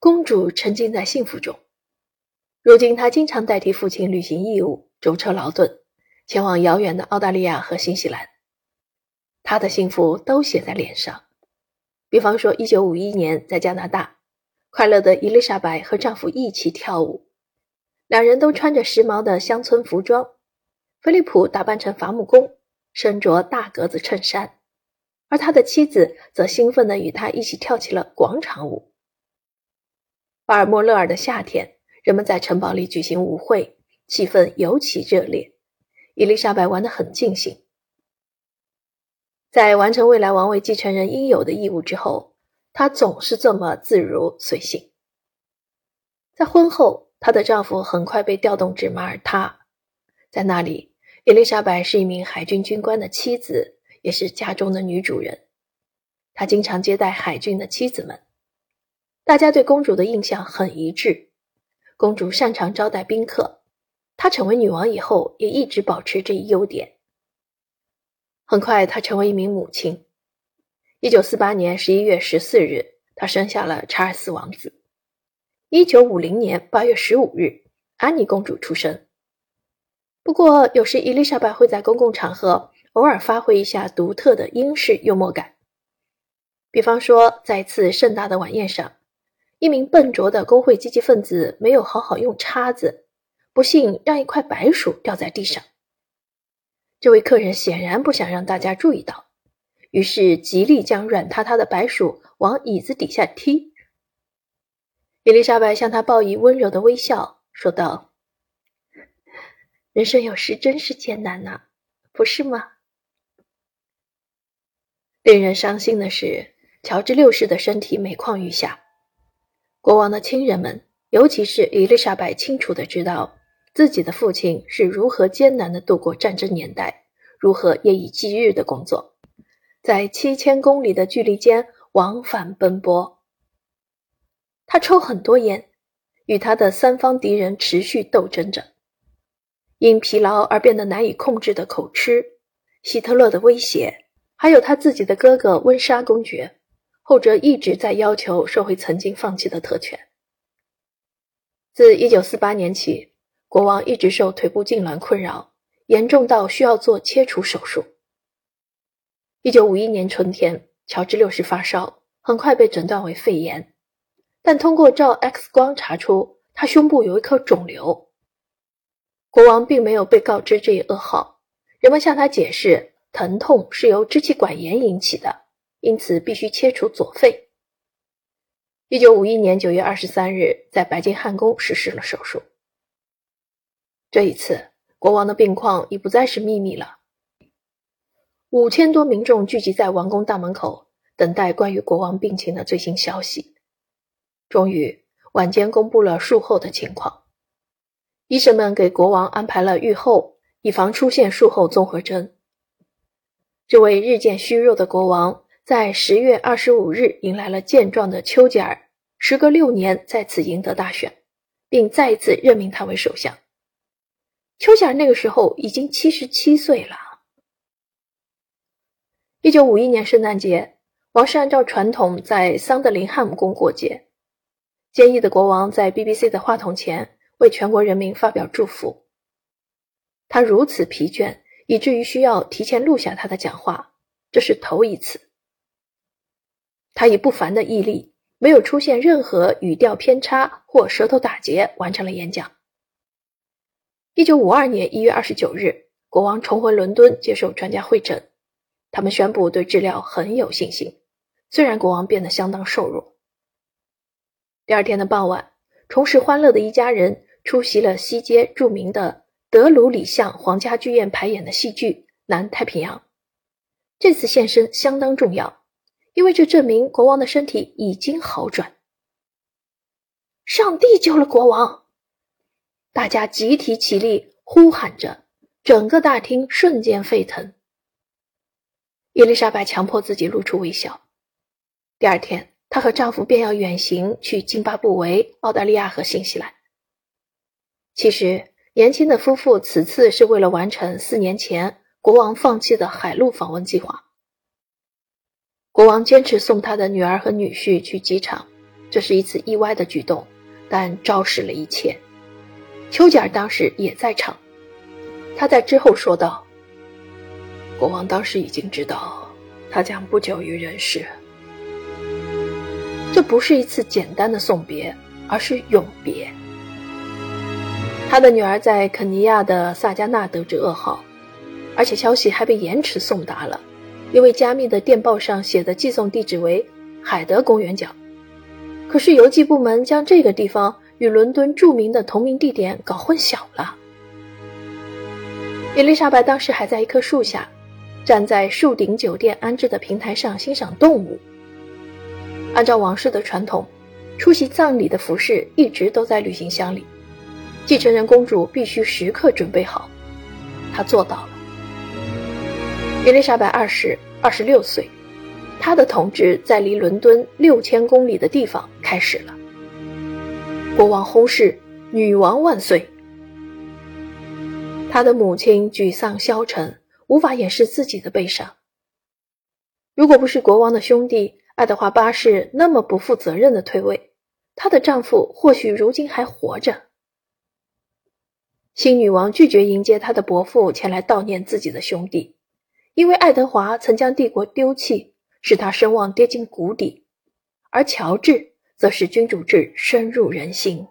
公主沉浸在幸福中。如今，她经常代替父亲履行义务，舟车劳顿，前往遥远的澳大利亚和新西兰。她的幸福都写在脸上。比方说，1951年在加拿大，快乐的伊丽莎白和丈夫一起跳舞，两人都穿着时髦的乡村服装。菲利普打扮成伐木工，身着大格子衬衫，而他的妻子则兴奋地与他一起跳起了广场舞。巴尔莫勒尔的夏天，人们在城堡里举行舞会，气氛尤其热烈。伊丽莎白玩得很尽兴。在完成未来王位继承人应有的义务之后，她总是这么自如随性。在婚后，她的丈夫很快被调动至马耳他，在那里，伊丽莎白是一名海军军官的妻子，也是家中的女主人。她经常接待海军的妻子们，大家对公主的印象很一致。公主擅长招待宾客，她成为女王以后也一直保持这一优点。很快，她成为一名母亲。一九四八年十一月十四日，她生下了查尔斯王子。一九五零年八月十五日，安妮公主出生。不过，有时伊丽莎白会在公共场合偶尔发挥一下独特的英式幽默感。比方说，在一次盛大的晚宴上，一名笨拙的工会积极分子没有好好用叉子，不幸让一块白薯掉在地上。这位客人显然不想让大家注意到，于是极力将软塌塌的白薯往椅子底下踢。伊丽莎白向他报以温柔的微笑，说道：“人生有时真是艰难呐，不是吗？”令人伤心的是，乔治六世的身体每况愈下。国王的亲人们，尤其是伊丽莎白，清楚的知道。自己的父亲是如何艰难的度过战争年代，如何夜以继日的工作，在七千公里的距离间往返奔波。他抽很多烟，与他的三方敌人持续斗争着。因疲劳而变得难以控制的口吃，希特勒的威胁，还有他自己的哥哥温莎公爵，后者一直在要求收回曾经放弃的特权。自一九四八年起。国王一直受腿部痉挛困扰，严重到需要做切除手术。一九五一年春天，乔治六世发烧，很快被诊断为肺炎，但通过照 X 光查出他胸部有一颗肿瘤。国王并没有被告知这一噩耗，人们向他解释，疼痛是由支气管炎引起的，因此必须切除左肺。一九五一年九月二十三日，在白金汉宫实施了手术。这一次，国王的病况已不再是秘密了。五千多民众聚集在王宫大门口，等待关于国王病情的最新消息。终于，晚间公布了术后的情况。医生们给国王安排了预后，以防出现术后综合征。这位日渐虚弱的国王，在十月二十五日迎来了健壮的丘吉尔，时隔六年再次赢得大选，并再一次任命他为首相。丘吉尔那个时候已经七十七岁了。一九五一年圣诞节，王室按照传统在桑德林汉姆宫过节。坚毅的国王在 BBC 的话筒前为全国人民发表祝福。他如此疲倦，以至于需要提前录下他的讲话，这是头一次。他以不凡的毅力，没有出现任何语调偏差或舌头打结，完成了演讲。一九五二年一月二十九日，国王重回伦敦接受专家会诊，他们宣布对治疗很有信心。虽然国王变得相当瘦弱。第二天的傍晚，重拾欢乐的一家人出席了西街著名的德鲁里巷皇家剧院排演的戏剧《南太平洋》。这次现身相当重要，因为这证明国王的身体已经好转。上帝救了国王。大家集体起立，呼喊着，整个大厅瞬间沸腾。伊丽莎白强迫自己露出微笑。第二天，她和丈夫便要远行去津巴布韦、澳大利亚和新西兰。其实，年轻的夫妇此次是为了完成四年前国王放弃的海陆访问计划。国王坚持送他的女儿和女婿去机场，这是一次意外的举动，但昭示了一切。丘吉尔当时也在场，他在之后说道：“国王当时已经知道，他将不久于人世。这不是一次简单的送别，而是永别。”他的女儿在肯尼亚的萨加纳得知噩耗，而且消息还被延迟送达了，因为加密的电报上写的寄送地址为海德公园角。可是邮寄部门将这个地方与伦敦著名的同名地点搞混淆了。伊丽莎白当时还在一棵树下，站在树顶酒店安置的平台上欣赏动物。按照王室的传统，出席葬礼的服饰一直都在旅行箱里。继承人公主必须时刻准备好，她做到。伊丽莎白二世二十六岁，她的统治在离伦敦六千公里的地方开始了。国王轰誓：“女王万岁！”她的母亲沮丧消沉，无法掩饰自己的悲伤。如果不是国王的兄弟爱德华八世那么不负责任的退位，她的丈夫或许如今还活着。新女王拒绝迎接她的伯父前来悼念自己的兄弟，因为爱德华曾将帝国丢弃，使他声望跌进谷底，而乔治则使君主制深入人心。